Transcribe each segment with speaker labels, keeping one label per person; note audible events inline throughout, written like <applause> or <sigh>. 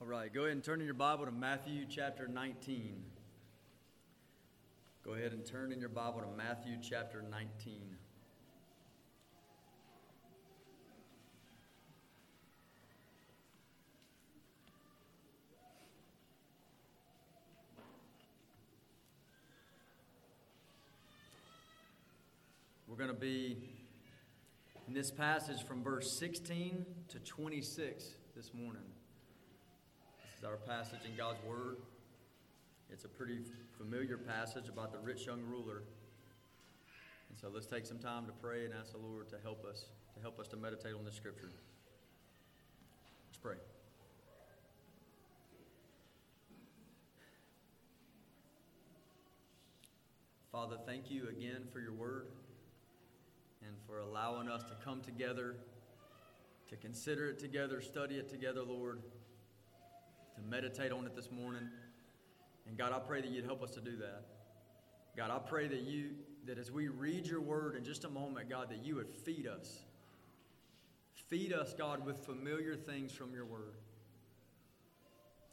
Speaker 1: All right, go ahead and turn in your Bible to Matthew chapter 19. Go ahead and turn in your Bible to Matthew chapter 19. We're going to be in this passage from verse 16 to 26 this morning. Is our passage in God's Word. It's a pretty familiar passage about the rich young ruler. And so let's take some time to pray and ask the Lord to help us, to help us to meditate on this scripture. Let's pray. Father, thank you again for your word and for allowing us to come together, to consider it together, study it together, Lord, to meditate on it this morning. And God, I pray that you'd help us to do that. God, I pray that you that as we read your word in just a moment, God, that you would feed us. Feed us, God, with familiar things from your word.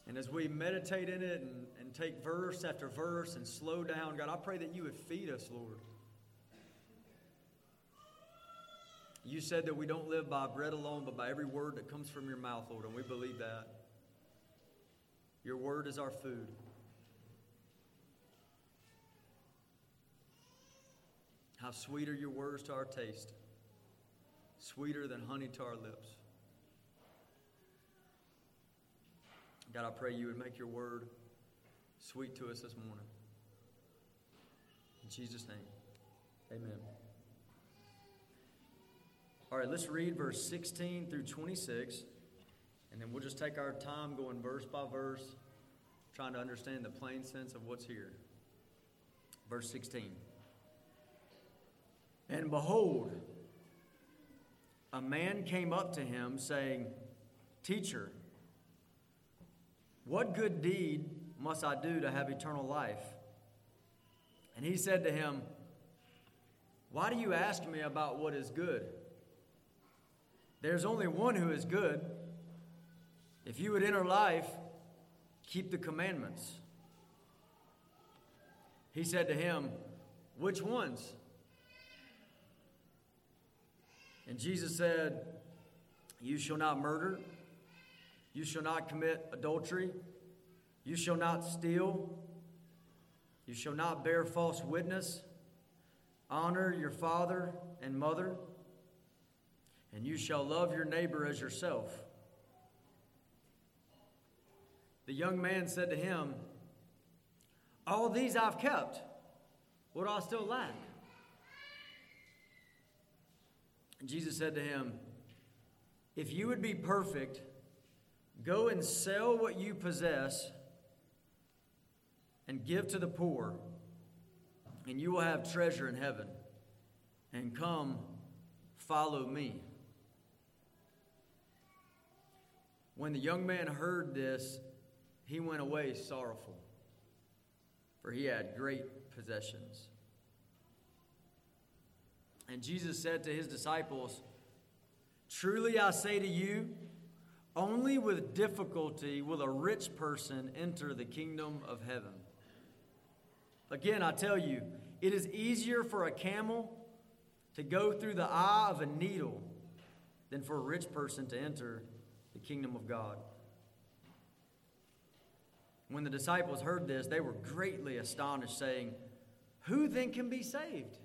Speaker 1: And as we meditate in it and, and take verse after verse and slow down, God, I pray that you would feed us, Lord. You said that we don't live by bread alone, but by every word that comes from your mouth, Lord, and we believe that. Your word is our food. How sweet are your words to our taste, sweeter than honey to our lips. God, I pray you would make your word sweet to us this morning. In Jesus' name, amen. All right, let's read verse 16 through 26, and then we'll just take our time going verse by verse, trying to understand the plain sense of what's here. Verse 16. And behold, a man came up to him, saying, Teacher, what good deed must I do to have eternal life? And he said to him, Why do you ask me about what is good? There's only one who is good. If you would enter life, keep the commandments. He said to him, Which ones? And Jesus said, You shall not murder, you shall not commit adultery, you shall not steal, you shall not bear false witness, honor your father and mother, and you shall love your neighbor as yourself. The young man said to him, All these I've kept. What do I still lack? Jesus said to him, If you would be perfect, go and sell what you possess and give to the poor, and you will have treasure in heaven. And come, follow me. When the young man heard this, he went away sorrowful, for he had great possessions. And Jesus said to his disciples, Truly I say to you, only with difficulty will a rich person enter the kingdom of heaven. Again, I tell you, it is easier for a camel to go through the eye of a needle than for a rich person to enter the kingdom of God. When the disciples heard this, they were greatly astonished, saying, Who then can be saved?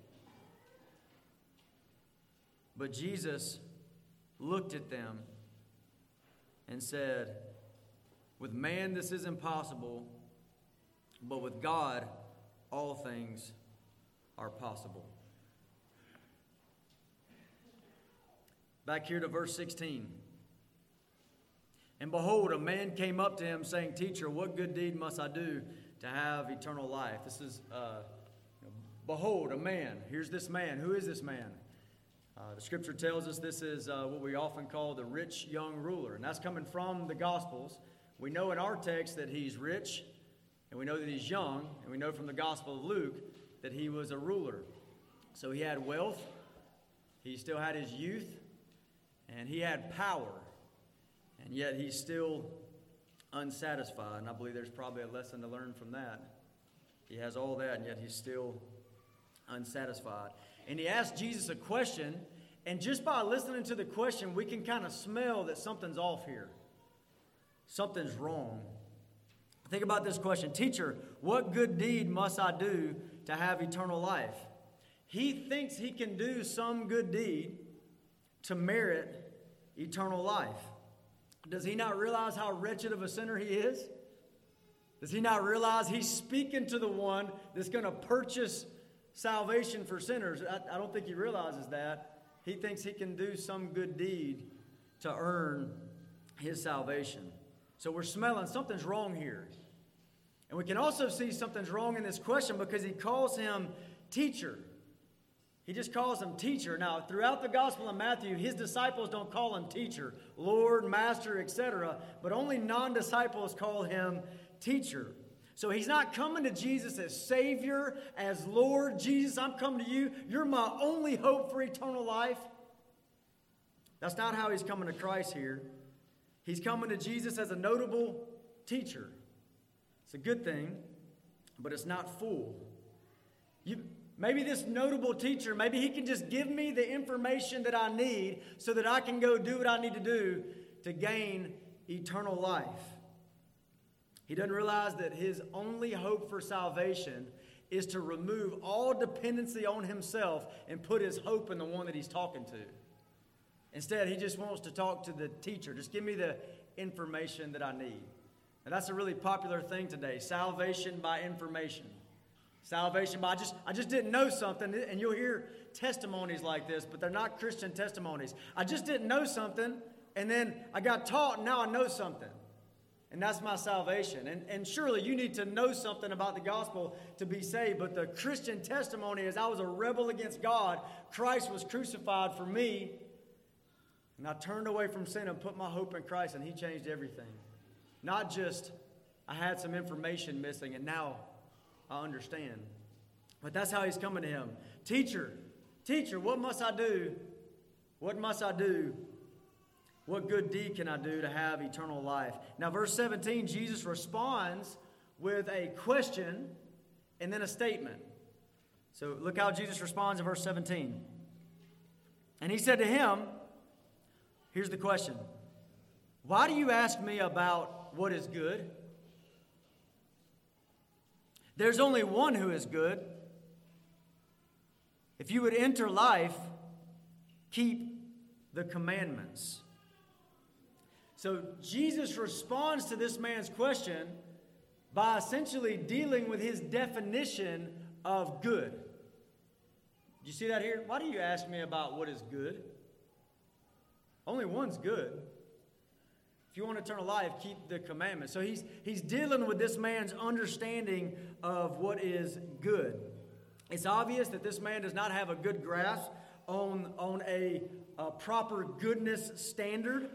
Speaker 1: But Jesus looked at them and said, With man this is impossible, but with God all things are possible. Back here to verse 16. And behold, a man came up to him, saying, Teacher, what good deed must I do to have eternal life? This is, uh, behold, a man. Here's this man. Who is this man? Uh, the scripture tells us this is uh, what we often call the rich young ruler, and that's coming from the Gospels. We know in our text that he's rich, and we know that he's young, and we know from the Gospel of Luke that he was a ruler. So he had wealth, he still had his youth, and he had power, and yet he's still unsatisfied. And I believe there's probably a lesson to learn from that. He has all that, and yet he's still unsatisfied. And he asked Jesus a question, and just by listening to the question, we can kind of smell that something's off here. Something's wrong. Think about this question Teacher, what good deed must I do to have eternal life? He thinks he can do some good deed to merit eternal life. Does he not realize how wretched of a sinner he is? Does he not realize he's speaking to the one that's going to purchase salvation for sinners? I, I, don't think he realizes that. He thinks he can do some good deed to earn his salvation. So we're smelling something's wrong here. And we can also see something's wrong in this question because he calls him teacher. He just calls him teacher. Now, throughout the Gospel of Matthew, his disciples don't call him teacher, Lord, Master, etc., but only non disciples call him teacher. So he's not coming to Jesus as Savior, as Lord. Jesus, I'm coming to you. You're my only hope for eternal life. That's not how he's coming to Christ here. He's coming to Jesus as a notable teacher. It's a good thing, but it's not full. You, maybe this notable teacher, maybe he can just give me the information that I need so that I can go do what I need to do to gain eternal life. He doesn't realize that his only hope for salvation is to remove all dependency on himself and put his hope in the one that he's talking to. Instead, he just wants to talk to the teacher. Just give me the information that I need. And that's a really popular thing today salvation by information. Salvation by just I just didn't know something, and you'll hear testimonies like this, but they're not Christian testimonies. I just didn't know something, and then I got taught, and now I know something. And that's my salvation. And, and surely you need to know something about the gospel to be saved. But the Christian testimony is I was a rebel against God. Christ was crucified for me. And I turned away from sin and put my hope in Christ, and He changed everything. Not just I had some information missing, and now I understand. But that's how He's coming to Him. Teacher, teacher, what must I do? What must I do what good deed can I do to have eternal life? Now, verse 17, Jesus responds with a question and then a statement. So look how Jesus responds in verse 17. And he said to him, Here's the question Why do you ask me about what is good? There's only one who is good. If you would enter life, keep the commandments. So Jesus responds to this man's question by essentially dealing with his definition of good. You see that here? Why do you ask me about what is good? Only one's good. If you want eternal life, keep the commandments. So he's, he's dealing with this man's understanding of what is good. It's obvious that this man does not have a good grasp on, on a, a proper goodness standard.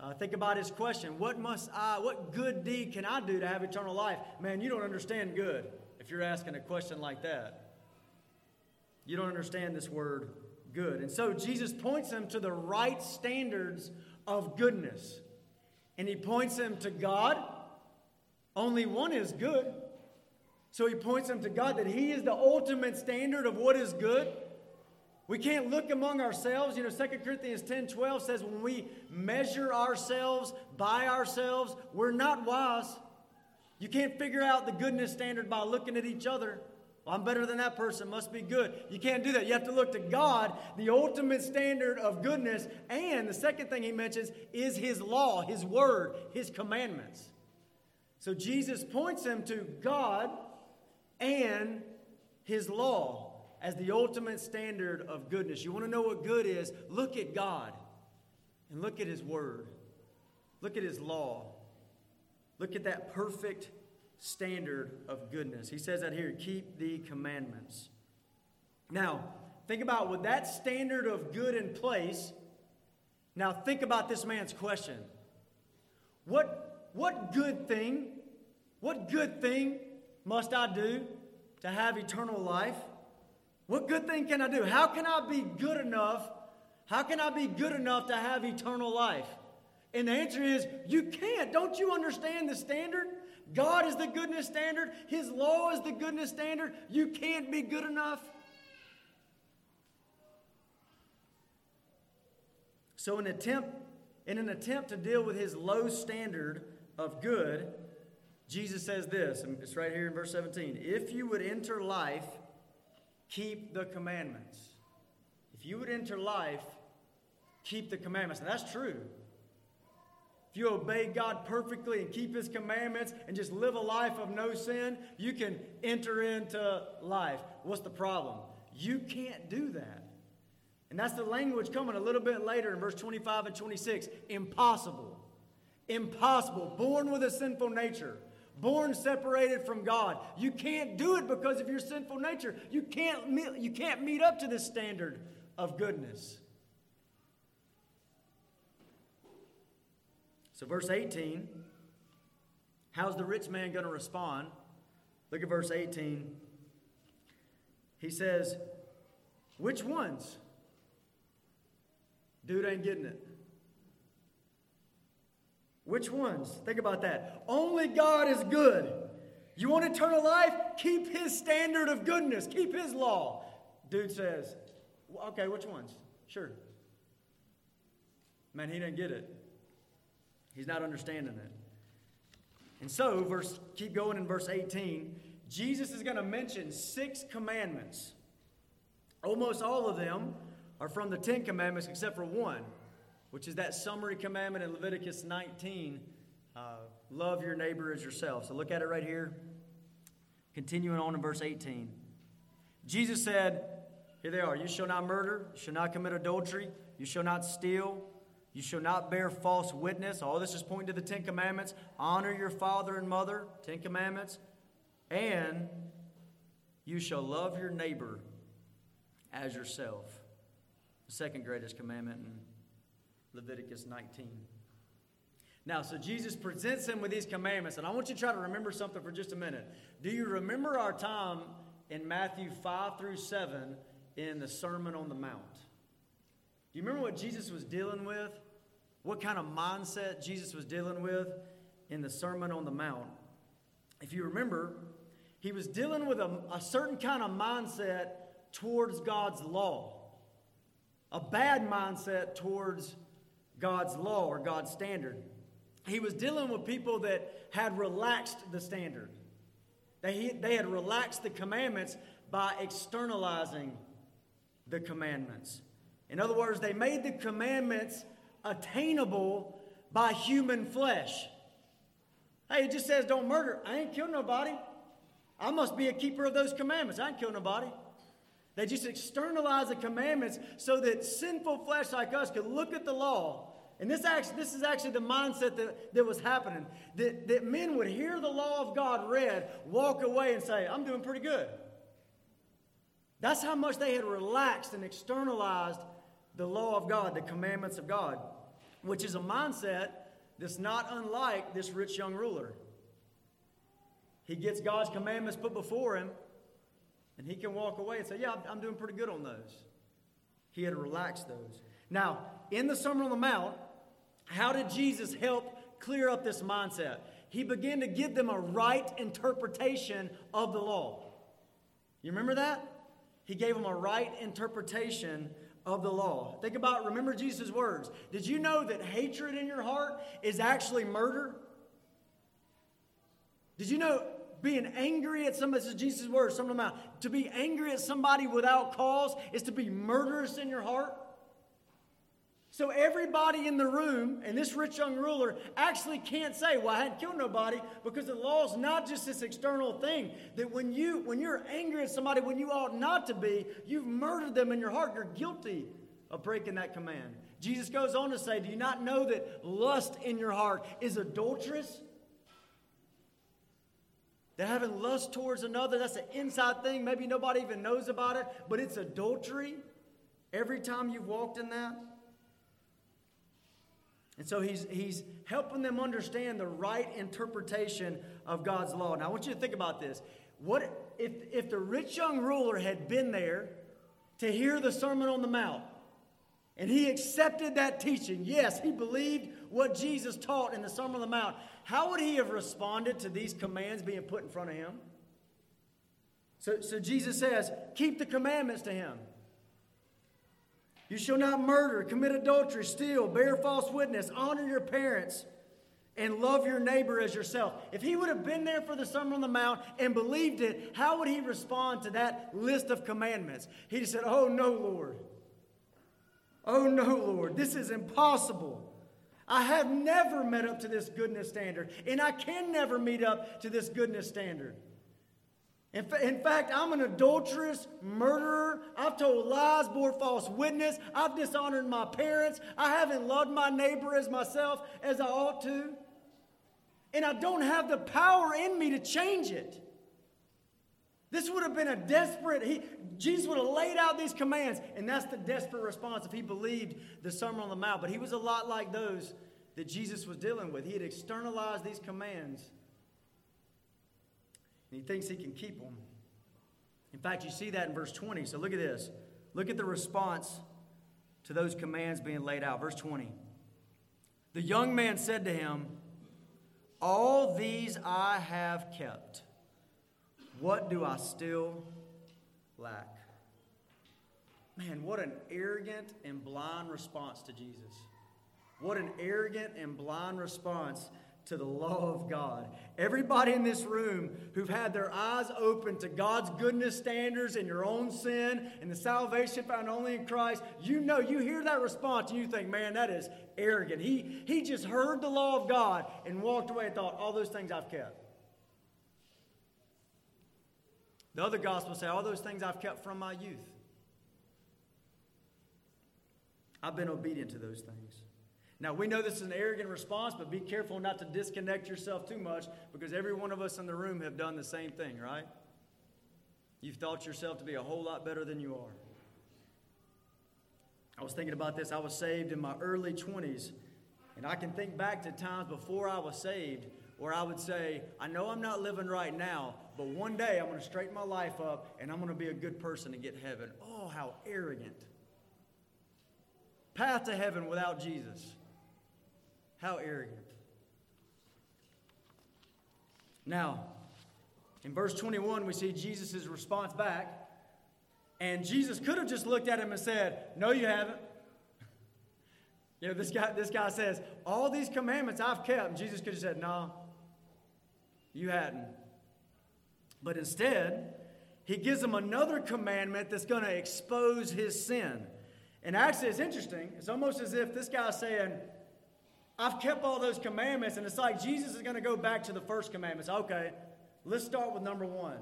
Speaker 1: Uh, think about his question What must I, what good deed can I do to have eternal life? Man, you don't understand good if you're asking a question like that. You don't understand this word good. And so Jesus points him to the right standards of goodness. And he points them to God. Only one is good. So he points them to God that he is the ultimate standard of what is good. We can't look among ourselves. You know, 2 Corinthians 10 12 says when we measure ourselves by ourselves, we're not wise. You can't figure out the goodness standard by looking at each other. Well, I'm better than that person, must be good. You can't do that. You have to look to God, the ultimate standard of goodness. And the second thing he mentions is his law, his word, his commandments. So Jesus points him to God and his law as the ultimate standard of goodness. You want to know what good is? Look at God and look at His Word. Look at His law. Look at that perfect standard of goodness. He says that here keep the commandments. Now, think about with that standard of good in place. Now, think about this man's question. What, what good thing, what good thing must I do to have eternal life? What good thing can I do? How can I be good enough? How can I be good enough to have eternal life? And the answer is, you can't. Don't you understand the standard? God is the goodness standard, His law is the goodness standard. You can't be good enough. So, an attempt, in an attempt to deal with his low standard of good, Jesus says this, and it's right here in verse 17 If you would enter life, keep the commandments. If you would enter life, keep the commandments. And that's true. You obey God perfectly and keep His commandments and just live a life of no sin, you can enter into life. What's the problem? You can't do that. And that's the language coming a little bit later in verse 25 and 26. Impossible. Impossible. Born with a sinful nature. Born separated from God. You can't do it because of your sinful nature. You can't, you can't meet up to this standard of goodness. So, verse 18, how's the rich man going to respond? Look at verse 18. He says, Which ones? Dude ain't getting it. Which ones? Think about that. Only God is good. You want eternal life? Keep His standard of goodness, keep His law. Dude says, Okay, which ones? Sure. Man, he didn't get it. He's not understanding it. And so, verse, keep going in verse 18. Jesus is going to mention six commandments. Almost all of them are from the Ten Commandments, except for one, which is that summary commandment in Leviticus 19 uh, love your neighbor as yourself. So look at it right here. Continuing on in verse 18. Jesus said, Here they are You shall not murder, you shall not commit adultery, you shall not steal. You shall not bear false witness. All this is pointing to the Ten Commandments. Honor your father and mother, Ten Commandments. And you shall love your neighbor as yourself. The second greatest commandment in Leviticus 19. Now, so Jesus presents him with these commandments, and I want you to try to remember something for just a minute. Do you remember our time in Matthew 5 through 7 in the Sermon on the Mount? Do you remember what Jesus was dealing with? What kind of mindset Jesus was dealing with in the Sermon on the Mount. If you remember, he was dealing with a, a certain kind of mindset towards God's law, a bad mindset towards God's law or God's standard. He was dealing with people that had relaxed the standard. They, they had relaxed the commandments by externalizing the commandments. In other words, they made the commandments attainable by human flesh. Hey, it just says don't murder. I ain't killed nobody. I must be a keeper of those commandments. I ain't killed nobody. They just externalize the commandments so that sinful flesh like us could look at the law. And this, actually, this is actually the mindset that, that was happening. That, that men would hear the law of God read, walk away, and say, I'm doing pretty good. That's how much they had relaxed and externalized the law of God, the commandments of God which is a mindset that's not unlike this rich young ruler. He gets God's commandments put before him, and he can walk away and say, Yeah, I'm doing pretty good on those. He had relaxed those. Now, in the Sermon on the Mount, how did Jesus help clear up this mindset? He began to give them a right interpretation of the law. You remember that? He gave them a right interpretation of the law. Think about, remember Jesus' words. Did you know that hatred in your heart is actually murder? Did you know being angry at somebody, this is Jesus' words, Sermon on the Mount. To be angry at somebody without cause is to be murderous in your heart? So everybody in the room and this rich young ruler actually can't say, "Well, I hadn't killed nobody," because the law is not just this external thing. That when you when you're angry at somebody when you ought not to be, you've murdered them in your heart. You're guilty of breaking that command. Jesus goes on to say, "Do you not know that lust in your heart is adulterous?" That having lust towards another, that's an inside thing. Maybe nobody even knows about it, but it's adultery. Every time you've walked in that. And so he's, he's helping them understand the right interpretation of God's law. Now, I want you to think about this. What if, if the rich young ruler had been there to hear the Sermon on the Mount, and he accepted that teaching. Yes, he believed what Jesus taught in the Sermon on the Mount. How would he have responded to these commands being put in front of him? So, so Jesus says, Keep the commandments to him. You shall not murder, commit adultery, steal, bear false witness, honor your parents, and love your neighbor as yourself. If he would have been there for the Sermon on the Mount and believed it, how would he respond to that list of commandments? Have said, Oh, no, Lord. Oh, no, Lord. This is impossible. I have never met up to this goodness standard, and I can never meet up to this goodness standard. In, fa- in, fact, I'm an adulterous murderer. I've told lies, bore false witness. I've dishonored my parents. I haven't loved my neighbor as myself as I ought to. And I don't have the power in me to change it. This would have been a desperate, he, Jesus would have laid out these commands, and that's the desperate response if he believed the Sermon on the Mount. But he was a lot like those that Jesus was dealing with. He had externalized these commands and he thinks he can keep them. In fact, you see that in verse 20. So look at this. Look at the response to those commands being laid out. Verse 20. The young man said to him, All these I have kept. What do I still lack? Man, what an arrogant and blind response to Jesus. What an arrogant and blind response to the law of God. Everybody in this room who've had their eyes open to God's goodness standards and your own sin and the salvation found only in Christ, you know, you hear that response and you think, man, that is arrogant. He, he just heard the law of God and walked away and thought, all those things I've kept. The other gospel say, all those things I've kept from my youth. I've been obedient to those things. Now, we know this is an arrogant response, but be careful not to disconnect yourself too much because every one of us in the room have done the same thing, right? You've thought yourself to be a whole lot better than you are. I was thinking about this. I was saved in my early 20s, and I can think back to times before I was saved where I would say, I know I'm not living right now, but one day I'm going to straighten my life up and I'm going to be a good person to get heaven. Oh, how arrogant. Path to heaven without Jesus. How arrogant. Now, in verse 21, we see Jesus' response back. And Jesus could have just looked at him and said, No, you haven't. <laughs> You know, this guy, this guy says, All these commandments I've kept. And Jesus could have said, No, you hadn't. But instead, he gives him another commandment that's going to expose his sin. And actually, it's interesting. It's almost as if this guy's saying, I've kept all those commandments, and it's like Jesus is going to go back to the first commandments. Okay, let's start with number one.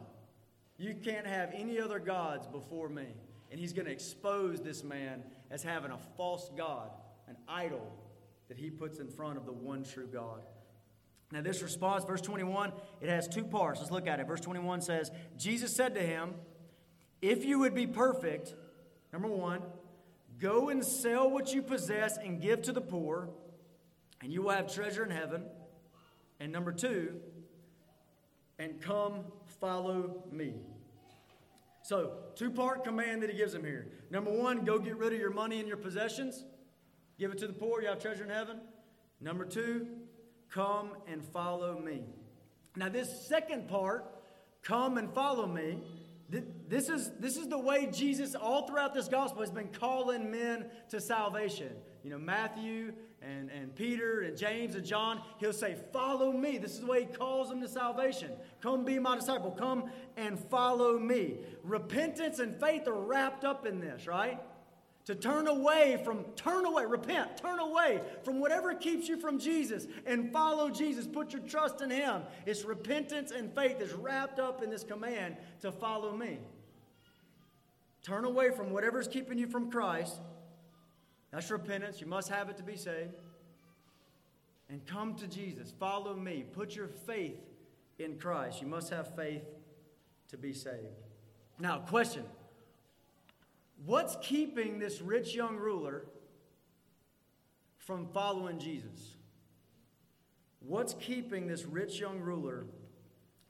Speaker 1: You can't have any other gods before me. And he's going to expose this man as having a false God, an idol that he puts in front of the one true God. Now, this response, verse 21, it has two parts. Let's look at it. Verse 21 says, Jesus said to him, If you would be perfect, number one, go and sell what you possess and give to the poor and you will have treasure in heaven. And number two, and come follow me. So, two part command that he gives him here. Number one, go get rid of your money and your possessions, give it to the poor, you have treasure in heaven. Number two, come and follow me. Now, this second part, come and follow me, this is, this is the way Jesus, all throughout this gospel, has been calling men to salvation. You know, Matthew and, and Peter and James and John, he'll say, Follow me. This is the way he calls them to salvation. Come be my disciple. Come and follow me. Repentance and faith are wrapped up in this, right? To turn away from, turn away, repent, turn away from whatever keeps you from Jesus and follow Jesus. Put your trust in Him. It's repentance and faith is wrapped up in this command to follow me. Turn away from whatever's keeping you from Christ that's repentance. You must have it to be saved. And come to Jesus. Follow me. Put your faith in Christ. You must have faith to be saved. Now, question What's keeping this rich young ruler from following Jesus? What's keeping this rich young ruler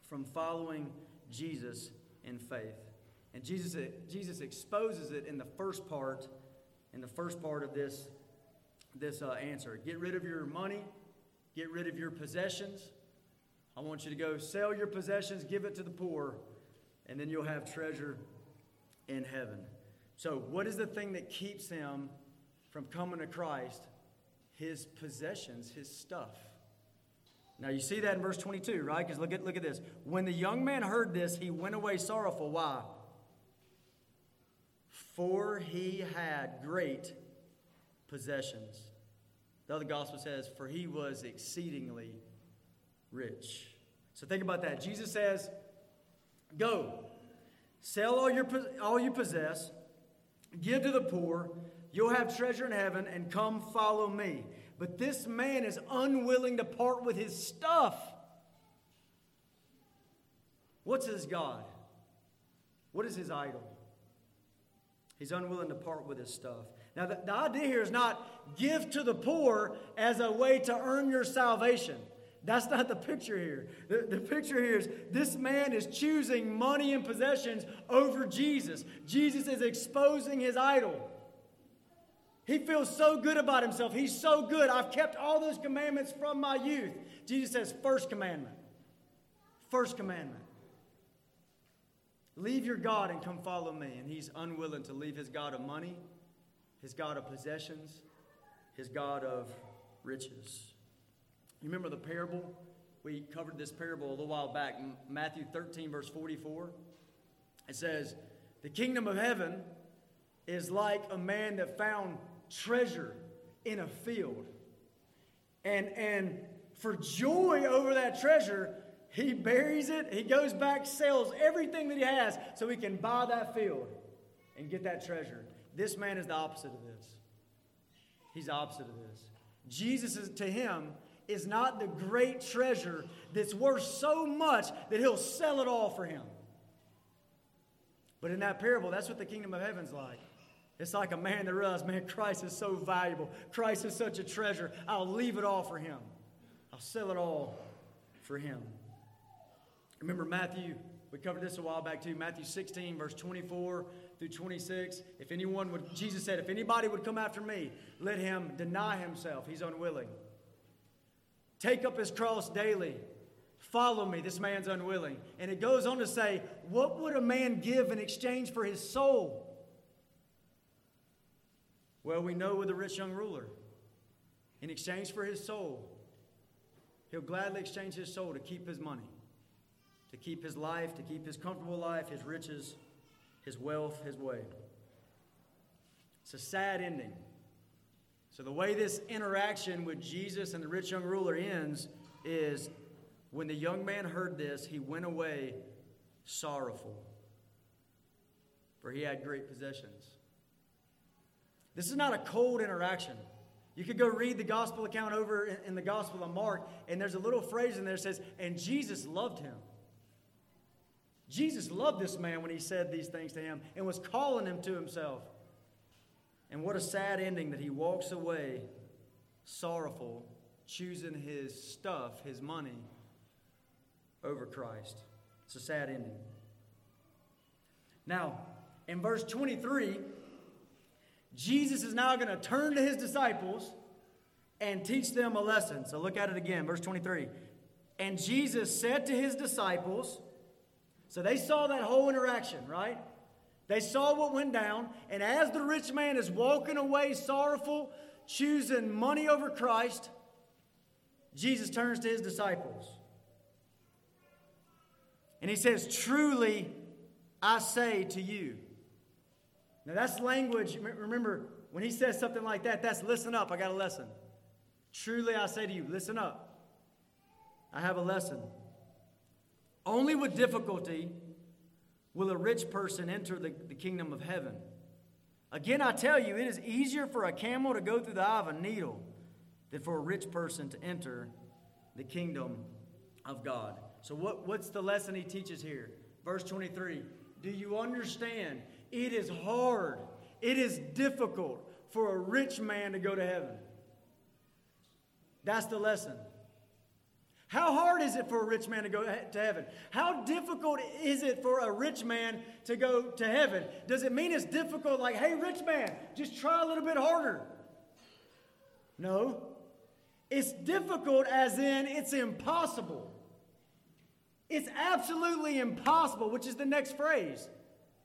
Speaker 1: from following Jesus in faith? And Jesus, Jesus exposes it in the first part in the first part of this, this uh, answer. Get rid of your money, get rid of your possessions. I want you to go sell your possessions, give it to the poor, and then you'll have treasure in heaven. So, what is the thing that keeps him from coming to Christ? His possessions, his stuff. Now, you see that in verse 22, right? Because look at, look at this. When the young man heard this, he went away sorrowful. Why? For he had great possessions. The other gospel says, For he was exceedingly rich. So think about that. Jesus says, Go, sell all, your, all you possess, give to the poor, you'll have treasure in heaven, and come follow me. But this man is unwilling to part with his stuff. What's his God? What is his idol? He's unwilling to part with his stuff. Now, the, the idea here is not give to the poor as a way to earn your salvation. That's not the picture here. The, the picture here is this man is choosing money and possessions over Jesus. Jesus is exposing his idol. He feels so good about himself. He's so good. I've kept all those commandments from my youth. Jesus says, first commandment. First commandment. Leave your God and come follow me. And he's unwilling to leave his God of money, his God of possessions, his God of riches. You remember the parable? We covered this parable a little while back, Matthew 13, verse 44. It says, The kingdom of heaven is like a man that found treasure in a field. And, and for joy over that treasure, he buries it, he goes back, sells everything that he has so he can buy that field and get that treasure. This man is the opposite of this. He's the opposite of this. Jesus is to him is not the great treasure that's worth so much that he'll sell it all for him. But in that parable, that's what the kingdom of heaven's like. It's like a man that realizes, man, Christ is so valuable. Christ is such a treasure. I'll leave it all for him. I'll sell it all for him. Remember Matthew, we covered this a while back too. Matthew 16, verse 24 through 26. If anyone would, Jesus said, if anybody would come after me, let him deny himself. He's unwilling. Take up his cross daily. Follow me. This man's unwilling. And it goes on to say, what would a man give in exchange for his soul? Well, we know with the rich young ruler, in exchange for his soul, he'll gladly exchange his soul to keep his money, to keep his life, to keep his comfortable life, his riches, his wealth, his way. It's a sad ending. So, the way this interaction with Jesus and the rich young ruler ends is when the young man heard this, he went away sorrowful, for he had great possessions. This is not a cold interaction. You could go read the gospel account over in, the gospel of Mark, and there's a little phrase in there that says, and Jesus loved him. Jesus loved this man when he said these things to him and was calling him to himself. And what a sad ending that he walks away sorrowful, choosing his stuff, his money, over Christ. It's a sad ending. Now, in verse 23, Jesus is now going to turn to his disciples and teach them a lesson. So look at it again, verse 23. And Jesus said to his disciples, so they saw that whole interaction, right? They saw what went down, and as the rich man is walking away sorrowful, choosing money over Christ, Jesus turns to his disciples. And he says, Truly, I say to you, now, that's language. Remember, when he says something like that, that's listen up. I got a lesson. Truly, I say to you, listen up. I have a lesson. Only with difficulty will a rich person enter the, the kingdom of heaven. Again, I tell you, it is easier for a camel to go through the eye of a needle than for a rich person to enter the kingdom of God. So, what, what's the lesson he teaches here? Verse 23 Do you understand? It is hard, it is difficult for a rich man to go to heaven. That's the lesson. How hard is it for a rich man to go to heaven? How difficult is it for a rich man to go to heaven? Does it mean it's difficult, like, hey, rich man, just try a little bit harder? No. It's difficult, as in it's impossible. It's absolutely impossible, which is the next phrase.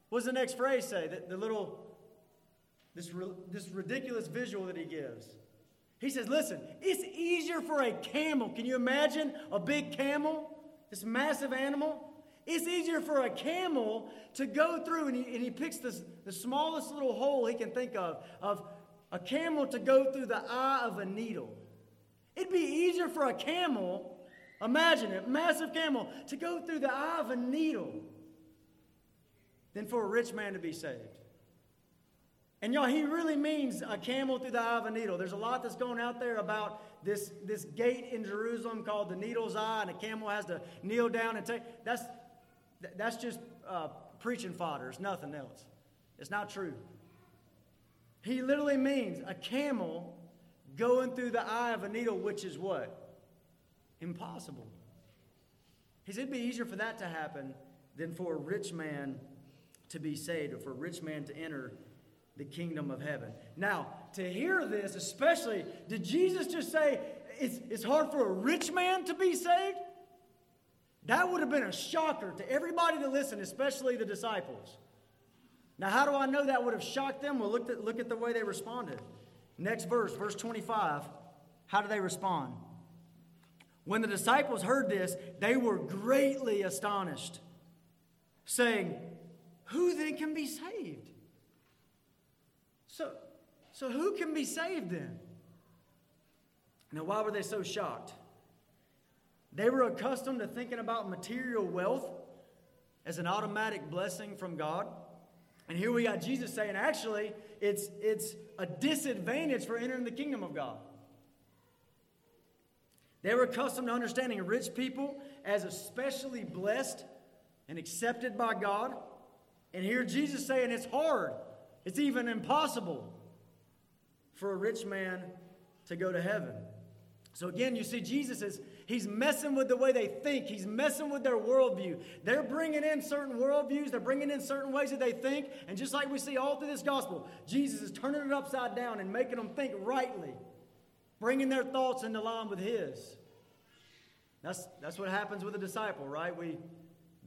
Speaker 1: What does the next phrase say? The, the little, this, this ridiculous visual that he gives. He says, listen, it's easier for a camel. Can you imagine a big camel? This massive animal? It's easier for a camel to go through, and he, and he picks this, the smallest little hole he can think of, of a camel to go through the eye of a needle. It'd be easier for a camel, imagine it, massive camel, to go through the eye of a needle than for a rich man to be saved. And y'all, he really means a camel through the eye of a needle. There's a lot that's going out there about this, this gate in Jerusalem called the needle's eye, and a camel has to kneel down and take. That's, that's just uh, preaching fodder. It's nothing else. It's not true. He literally means a camel going through the eye of a needle, which is what? Impossible. He said it'd be easier for that to happen than for a rich man to be saved or for a rich man to enter the kingdom of heaven. Now, to hear this, especially, did Jesus just say it's, it's hard for a rich man to be saved? That would have been a shocker to everybody that listened, especially the disciples. Now, how do I know that would have shocked them? Well, look at, look at the way they responded. Next verse, verse 25. How do they respond? When the disciples heard this, they were greatly astonished, saying, Who then can be saved? So, so who can be saved then? Now, why were they so shocked? They were accustomed to thinking about material wealth as an automatic blessing from God. And here we got Jesus saying, actually, it's, it's a disadvantage for entering the kingdom of God. They were accustomed to understanding rich people as especially blessed and accepted by God. And here Jesus saying it's hard it's even impossible for a rich man to go to heaven. So again, you see, Jesus is he's messing with the way they think. He's messing with their worldview. They're bringing in certain worldviews. They're bringing in certain ways that they think. And just like we see all through this gospel, Jesus is turning it upside down and making them think rightly, bringing their thoughts into line with His. That's, that's what happens with a disciple, right? We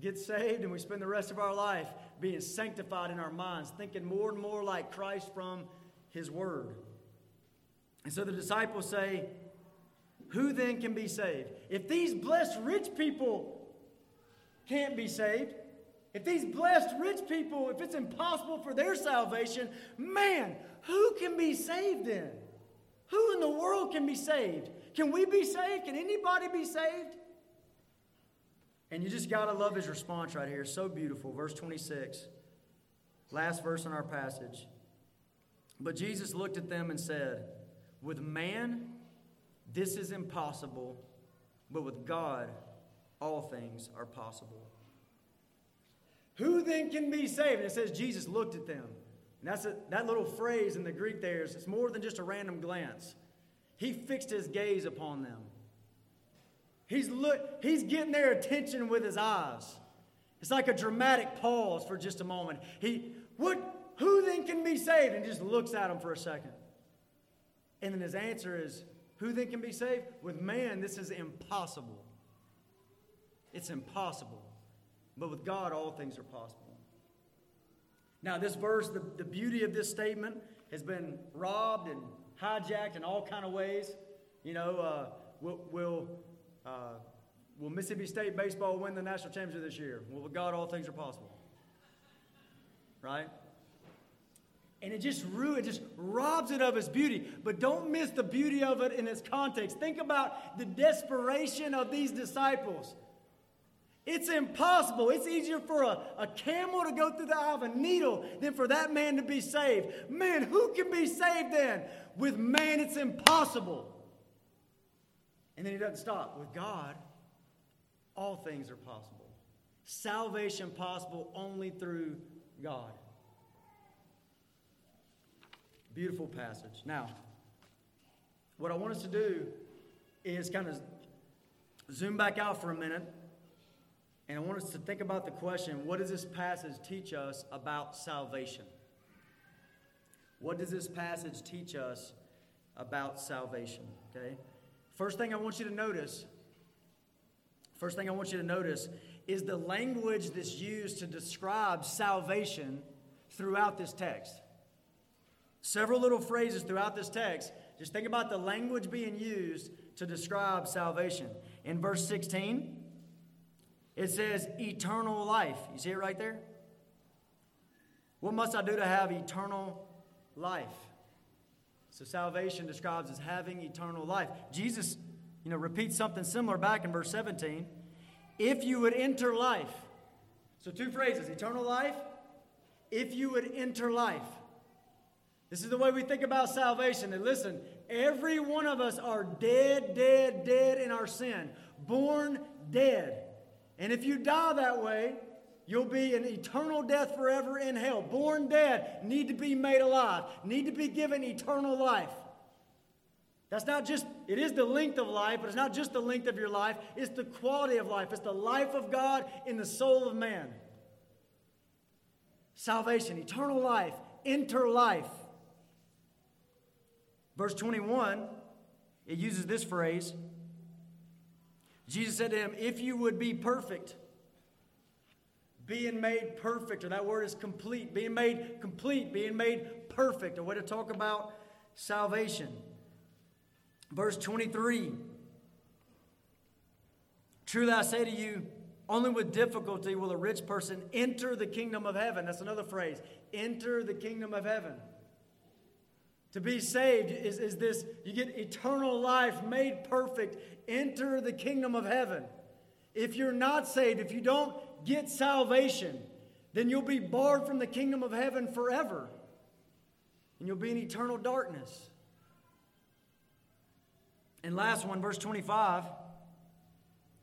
Speaker 1: get saved and we spend the rest of our life being sanctified in our minds, thinking more and more like Christ from His Word. And so the disciples say, Who then can be saved? If these blessed rich people can't be saved, if these blessed rich people, if it's impossible for their salvation, man, who can be saved then? Who in the world can be saved? Can we be saved? Can anybody be saved? And you just got to love his response right here. So beautiful. Verse 26, last verse in our passage. But Jesus looked at them and said, With man, this is impossible, but with God, all things are possible. Who then can be saved? And it says Jesus looked at them. And that's a, that little phrase in the Greek there is it's more than just a random glance. He fixed his gaze upon them. He's, look, he's getting their attention with his eyes. It's like a dramatic pause for just a moment. He, what, who then can be saved? And just looks at him for a second. And then his answer is, who then can be saved? With man, this is impossible. It's impossible. But with God, all things are possible. Now, this verse, the, the beauty of this statement has been robbed and hijacked in all kind of ways. You know, uh, we'll, we'll uh, will Mississippi State baseball win the national championship this year? Well, with God, all things are possible. Right? And it just ruins, it just robs it of its beauty. But don't miss the beauty of it in its context. Think about the desperation of these disciples. It's impossible. It's easier for a, a camel to go through the eye of a needle than for that man to be saved. Man, who can be saved then? With man, it's impossible. And then he doesn't stop. With God, all things are possible. Salvation possible only through God. Beautiful passage. Now, what I want us to do is kind of zoom back out for a minute, and I want us to think about the question what does this passage teach us about salvation? What does this passage teach us about salvation? Okay? First thing I want you to notice, first thing I want you to notice is the language that's used to describe salvation throughout this text. Several little phrases throughout this text. Just think about the language being used to describe salvation. In verse 16, it says eternal life. You see it right there? What must I do to have eternal life? So salvation describes as having eternal life. Jesus, you know, repeats something similar back in verse 17. If you would enter life. So two phrases, eternal life, if you would enter life. This is the way we think about salvation. And listen, every one of us are dead, dead, dead in our sin, born dead. And if you die that way, you'll be an eternal death forever in hell. Born dead, need to be made alive, need to be given eternal life. That's not just, it is the length of life, but it's not just the length of your life, it's the quality of life. It's the life of God in the soul of man. Salvation, eternal life, enter life. Verse 21, it uses this phrase. Jesus said to him, If you would be perfect, being made perfect, or that word is complete, being made complete, being made perfect, a way to talk about salvation. Verse 23 Truly I say to you, only with difficulty will a rich person enter the kingdom of heaven. That's another phrase enter the kingdom of heaven. To be saved is, is this you get eternal life made perfect, enter the kingdom of heaven. If you're not saved, if you don't get salvation, then you'll be barred from the kingdom of heaven forever. And you'll be in eternal darkness. And last one, verse 25,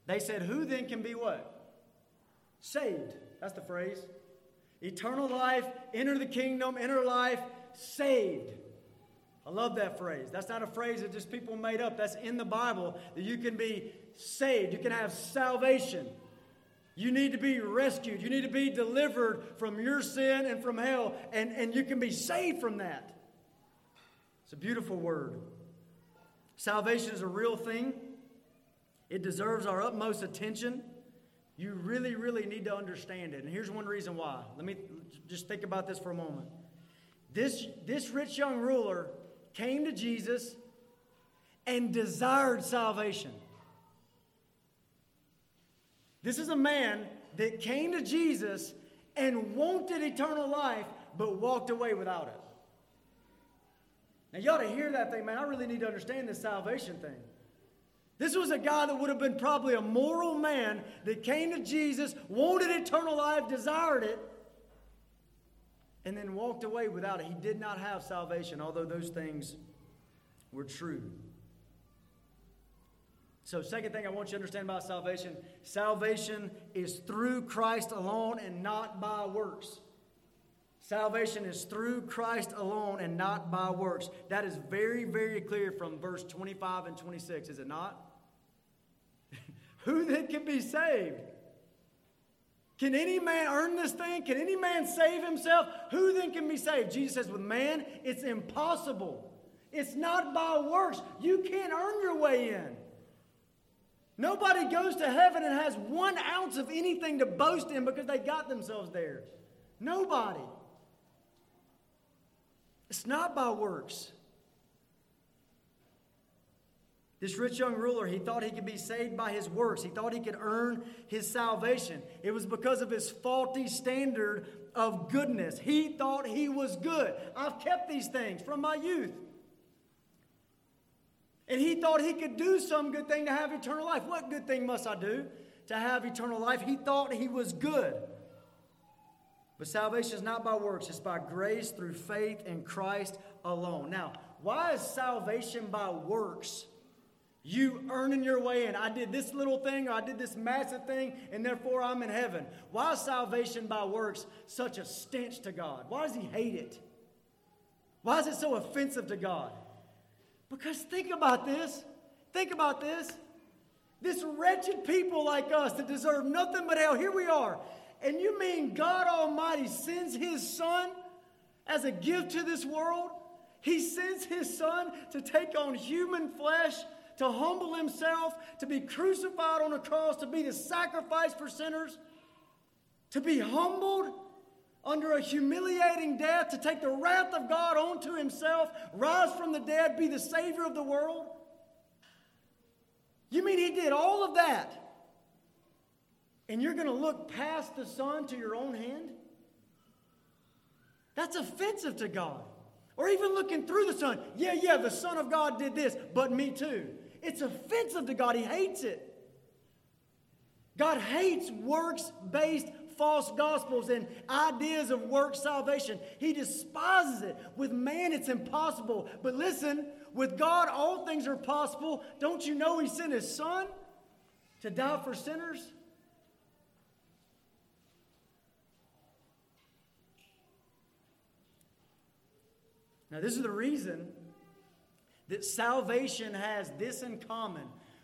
Speaker 1: they said, Who then can be what? Saved. That's the phrase. Eternal life, enter the kingdom, enter life, saved. I love that phrase. That's not a phrase that just people made up. That's in the Bible that you can be saved, you can have salvation. You need to be rescued. You need to be delivered from your sin and from hell, and, and you can be saved from that. It's a beautiful word. Salvation is a real thing, it deserves our utmost attention. You really, really need to understand it. And here's one reason why. Let me just think about this for a moment. This, this rich young ruler came to Jesus and desired salvation. This is a man that came to Jesus and wanted eternal life, but walked away without it. Now, you ought to hear that thing, man. I really need to understand this salvation thing. This was a guy that would have been probably a moral man that came to Jesus, wanted eternal life, desired it, and then walked away without it. He did not have salvation, although those things were true. So, second thing I want you to understand about salvation salvation is through Christ alone and not by works. Salvation is through Christ alone and not by works. That is very, very clear from verse 25 and 26, is it not? <laughs> Who then can be saved? Can any man earn this thing? Can any man save himself? Who then can be saved? Jesus says, with man, it's impossible. It's not by works. You can't earn your way in. Nobody goes to heaven and has one ounce of anything to boast in because they got themselves there. Nobody. It's not by works. This rich young ruler, he thought he could be saved by his works. He thought he could earn his salvation. It was because of his faulty standard of goodness. He thought he was good. I've kept these things from my youth. And he thought he could do some good thing to have eternal life. What good thing must I do to have eternal life? He thought he was good. But salvation is not by works, it's by grace through faith in Christ alone. Now, why is salvation by works? You earning your way in. I did this little thing or I did this massive thing, and therefore I'm in heaven. Why is salvation by works such a stench to God? Why does He hate it? Why is it so offensive to God? Because think about this. Think about this. This wretched people like us that deserve nothing but hell, here we are. And you mean God Almighty sends His Son as a gift to this world? He sends His Son to take on human flesh, to humble Himself, to be crucified on a cross, to be the sacrifice for sinners, to be humbled under a humiliating death, to take the wrath of God onto Himself, rise from the dead, be the Savior of the world. You mean He did all of that? And you're going to look past the Son to your own hand? That's offensive to God. Or even looking through the Son. Yeah, yeah, the Son of God did this, but me too. It's offensive to God. He hates it. God hates works based false gospels and ideas of work salvation. He despises it. With man, it's impossible. But listen, with God, all things are possible. Don't you know He sent His Son to die for sinners? Now, this is the reason that salvation has this in common.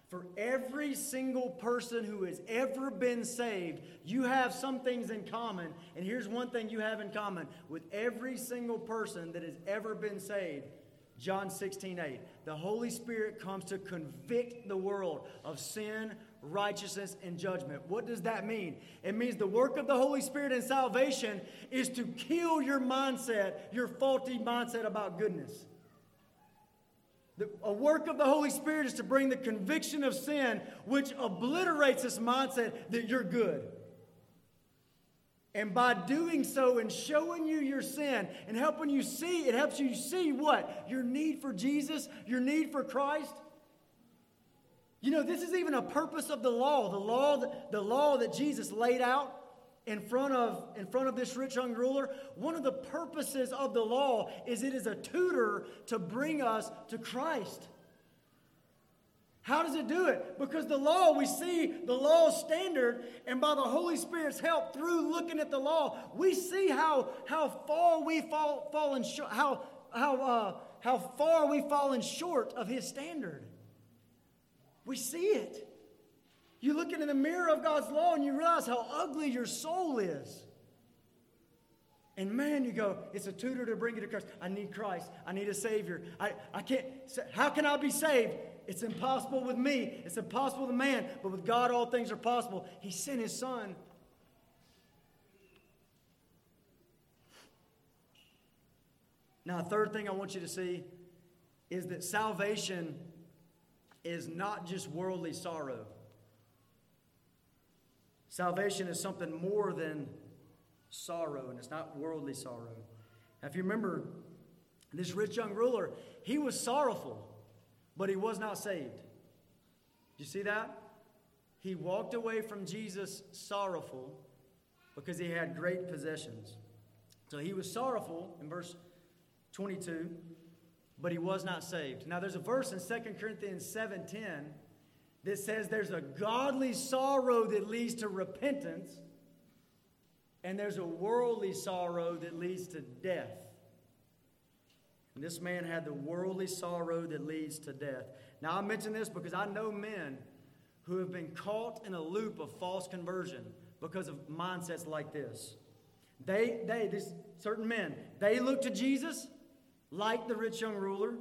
Speaker 1: For every single person who has ever been saved, you have some things in common. And here's one thing you have in common with every single person that has ever been saved John 16, 8. The Holy Spirit comes to convict the world of sin, righteousness, and judgment. What does that mean? It means the work of the Holy Spirit in salvation is to kill your mindset, your faulty mindset about goodness. A work of the Holy Spirit is to bring the conviction of sin, which obliterates this mindset that you're good. And by doing so and showing you your sin and helping you see, it helps you see what? Your need for Jesus, your need for Christ. You know, this is even a purpose of the law. The law, the law that Jesus laid out in front of in front of this rich young ruler one of the purposes of the law is it is a tutor to bring us to christ how does it do it? Because the law, we see the law standard, and by the Holy Spirit's help through looking at the law, we see how, how far we fall, fallen short, how, how, uh, how far we've fallen short of His standard. We see it. You look into the mirror of God's law and you realize how ugly your soul is. And man, you go, it's a tutor to bring you to Christ. I need Christ. I need a Savior. I, I can't, how can I be saved? It's impossible with me. It's impossible with man. But with God, all things are possible. He sent his son. Now, a third thing I want you to see is that salvation is not just worldly sorrow. Salvation is something more than sorrow, and it's not worldly sorrow. Now, if you remember, this rich young ruler, he was sorrowful but he was not saved. You see that? He walked away from Jesus sorrowful because he had great possessions. So he was sorrowful in verse 22, but he was not saved. Now there's a verse in 2 Corinthians 7:10 that says there's a godly sorrow that leads to repentance, and there's a worldly sorrow that leads to death. And this man had the worldly sorrow that leads to death. Now, I mention this because I know men who have been caught in a loop of false conversion because of mindsets like this. They, they, this certain men, they look to Jesus like the rich young ruler.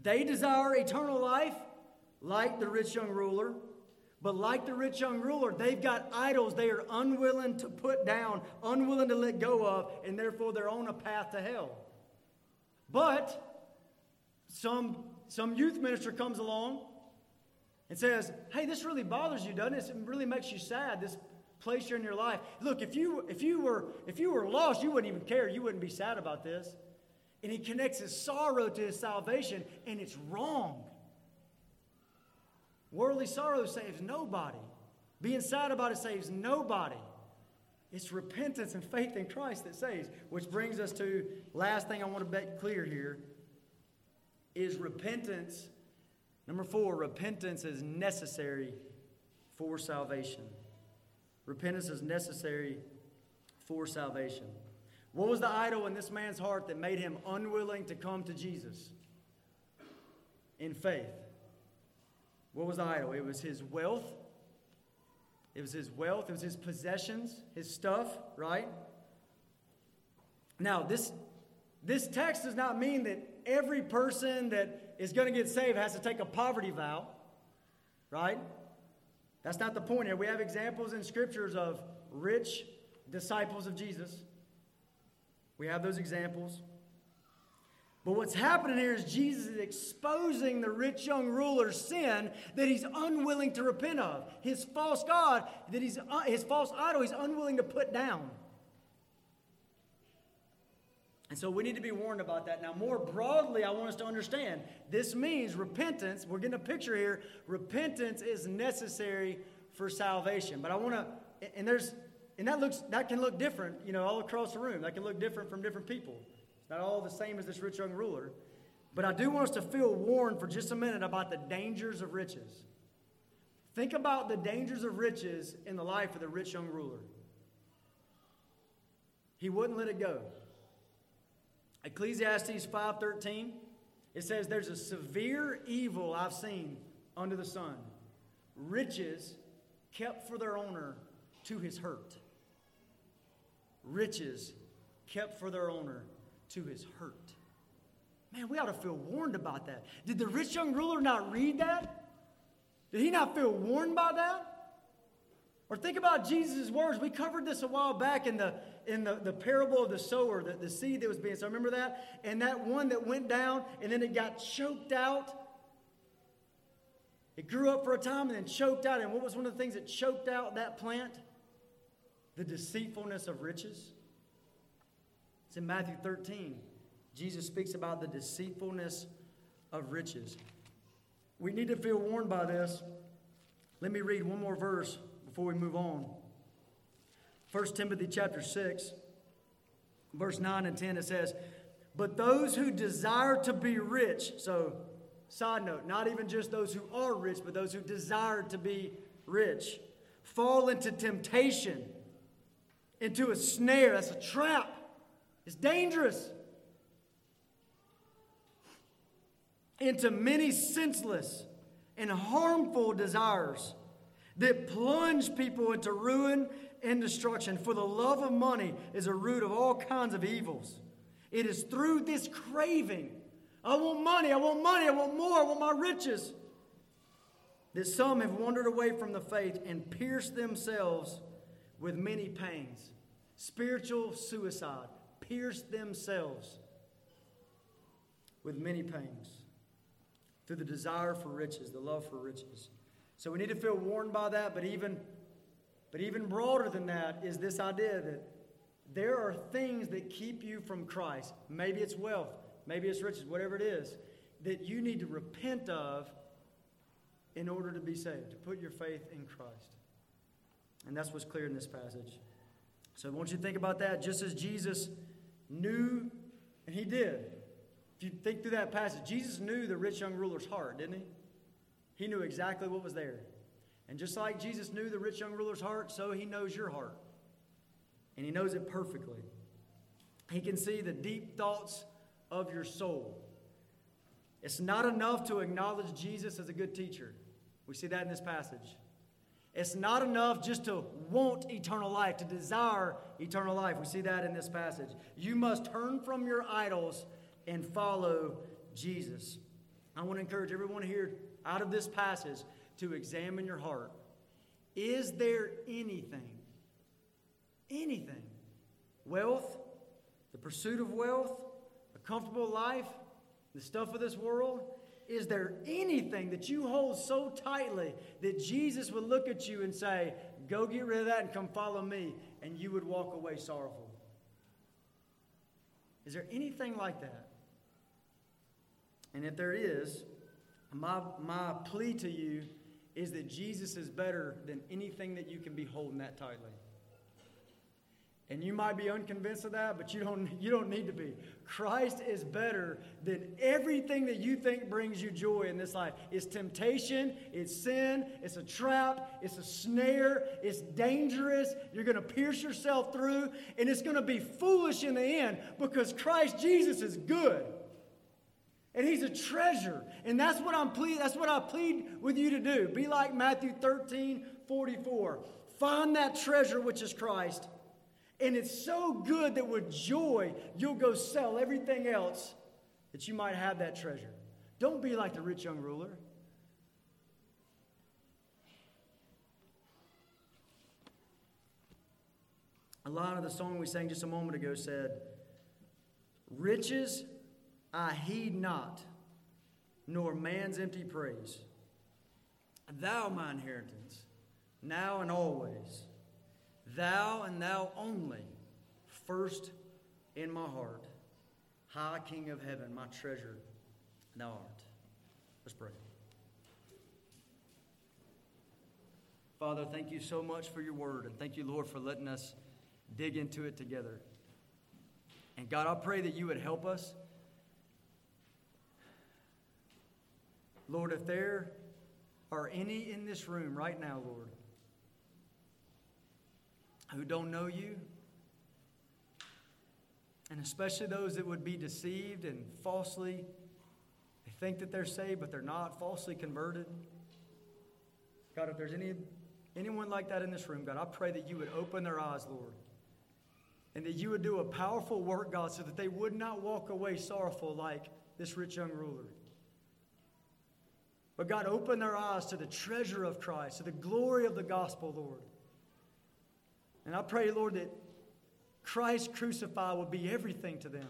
Speaker 1: They desire eternal life like the rich young ruler. But like the rich young ruler, they've got idols they are unwilling to put down, unwilling to let go of, and therefore they're on a path to hell. But some, some youth minister comes along and says, Hey, this really bothers you, doesn't it? It really makes you sad, this place you're in your life. Look, if you, if, you were, if you were lost, you wouldn't even care. You wouldn't be sad about this. And he connects his sorrow to his salvation, and it's wrong. Worldly sorrow saves nobody. Being sad about it saves nobody. It's repentance and faith in Christ that saves. Which brings us to last thing I want to make clear here is repentance. Number four, repentance is necessary for salvation. Repentance is necessary for salvation. What was the idol in this man's heart that made him unwilling to come to Jesus in faith? What was the idol? It was his wealth. It was his wealth. It was his possessions, his stuff, right? Now, this, this text does not mean that every person that is going to get saved has to take a poverty vow, right? That's not the point here. We have examples in scriptures of rich disciples of Jesus. We have those examples. But what's happening here is Jesus is exposing the rich young ruler's sin that he's unwilling to repent of. His false God, that he's, uh, his false idol, he's unwilling to put down. And so we need to be warned about that. Now, more broadly, I want us to understand this means repentance. We're getting a picture here. Repentance is necessary for salvation. But I want to, and there's, and that looks, that can look different, you know, all across the room. That can look different from different people. It's not all the same as this rich young ruler. But I do want us to feel warned for just a minute about the dangers of riches. Think about the dangers of riches in the life of the rich young ruler. He wouldn't let it go. Ecclesiastes 5:13 it says there's a severe evil I've seen under the sun. Riches kept for their owner to his hurt. Riches kept for their owner to his hurt. Man, we ought to feel warned about that. Did the rich young ruler not read that? Did he not feel warned by that? Or think about Jesus' words. We covered this a while back in the in the, the parable of the sower, the, the seed that was being sown. Remember that? And that one that went down and then it got choked out. It grew up for a time and then choked out. And what was one of the things that choked out that plant? The deceitfulness of riches. It's in Matthew 13. Jesus speaks about the deceitfulness of riches. We need to feel warned by this. Let me read one more verse before we move on. 1 Timothy chapter 6, verse 9 and 10, it says, But those who desire to be rich, so side note, not even just those who are rich, but those who desire to be rich, fall into temptation, into a snare. That's a trap. It's dangerous. Into many senseless and harmful desires that plunge people into ruin and destruction. For the love of money is a root of all kinds of evils. It is through this craving I want money, I want money, I want more, I want my riches that some have wandered away from the faith and pierced themselves with many pains. Spiritual suicide, pierced themselves with many pains through the desire for riches, the love for riches. So we need to feel warned by that, but even but even broader than that is this idea that there are things that keep you from Christ. Maybe it's wealth, maybe it's riches, whatever it is, that you need to repent of in order to be saved, to put your faith in Christ. And that's what's clear in this passage. So I want you to think about that just as Jesus knew, and he did. If you think through that passage, Jesus knew the rich young ruler's heart, didn't he? He knew exactly what was there. And just like Jesus knew the rich young ruler's heart, so he knows your heart. And he knows it perfectly. He can see the deep thoughts of your soul. It's not enough to acknowledge Jesus as a good teacher. We see that in this passage. It's not enough just to want eternal life, to desire eternal life. We see that in this passage. You must turn from your idols and follow Jesus. I want to encourage everyone here out of this passage to examine your heart. Is there anything, anything, wealth, the pursuit of wealth, a comfortable life, the stuff of this world? Is there anything that you hold so tightly that Jesus would look at you and say, Go get rid of that and come follow me, and you would walk away sorrowful? Is there anything like that? And if there is, my, my plea to you is that Jesus is better than anything that you can be holding that tightly. And you might be unconvinced of that, but you don't, you don't need to be. Christ is better than everything that you think brings you joy in this life. It's temptation, it's sin, it's a trap, it's a snare, it's dangerous. You're going to pierce yourself through, and it's going to be foolish in the end because Christ Jesus is good. And he's a treasure. And that's what I'm plead, that's what I plead with you to do. Be like Matthew 13, 44. Find that treasure which is Christ. And it's so good that with joy you'll go sell everything else that you might have that treasure. Don't be like the rich young ruler. A line of the song we sang just a moment ago said, Riches I heed not, nor man's empty praise. Thou my inheritance, now and always. Thou and thou only, first in my heart. High King of heaven, my treasure, thou art. Let's pray. Father, thank you so much for your word, and thank you, Lord, for letting us dig into it together. And God, I pray that you would help us. Lord, if there are any in this room right now, Lord, who don't know you, and especially those that would be deceived and falsely, they think that they're saved, but they're not, falsely converted. God, if there's any, anyone like that in this room, God, I pray that you would open their eyes, Lord and that you would do a powerful work, God, so that they would not walk away sorrowful like this rich young ruler. But God, open their eyes to the treasure of Christ, to the glory of the gospel, Lord. And I pray, Lord, that Christ crucified will be everything to them.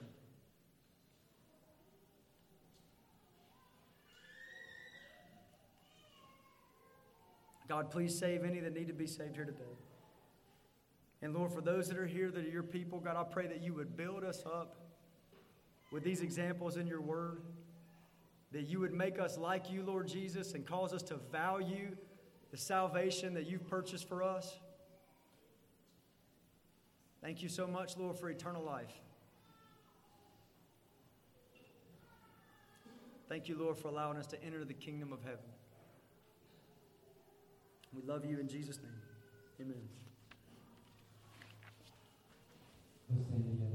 Speaker 1: God, please save any that need to be saved here today. And Lord, for those that are here that are your people, God, I pray that you would build us up with these examples in your word, that you would make us like you, Lord Jesus, and cause us to value the salvation that you've purchased for us. Thank you so much, Lord, for eternal life. Thank you, Lord, for allowing us to enter the kingdom of heaven. We love you in Jesus' name. Amen.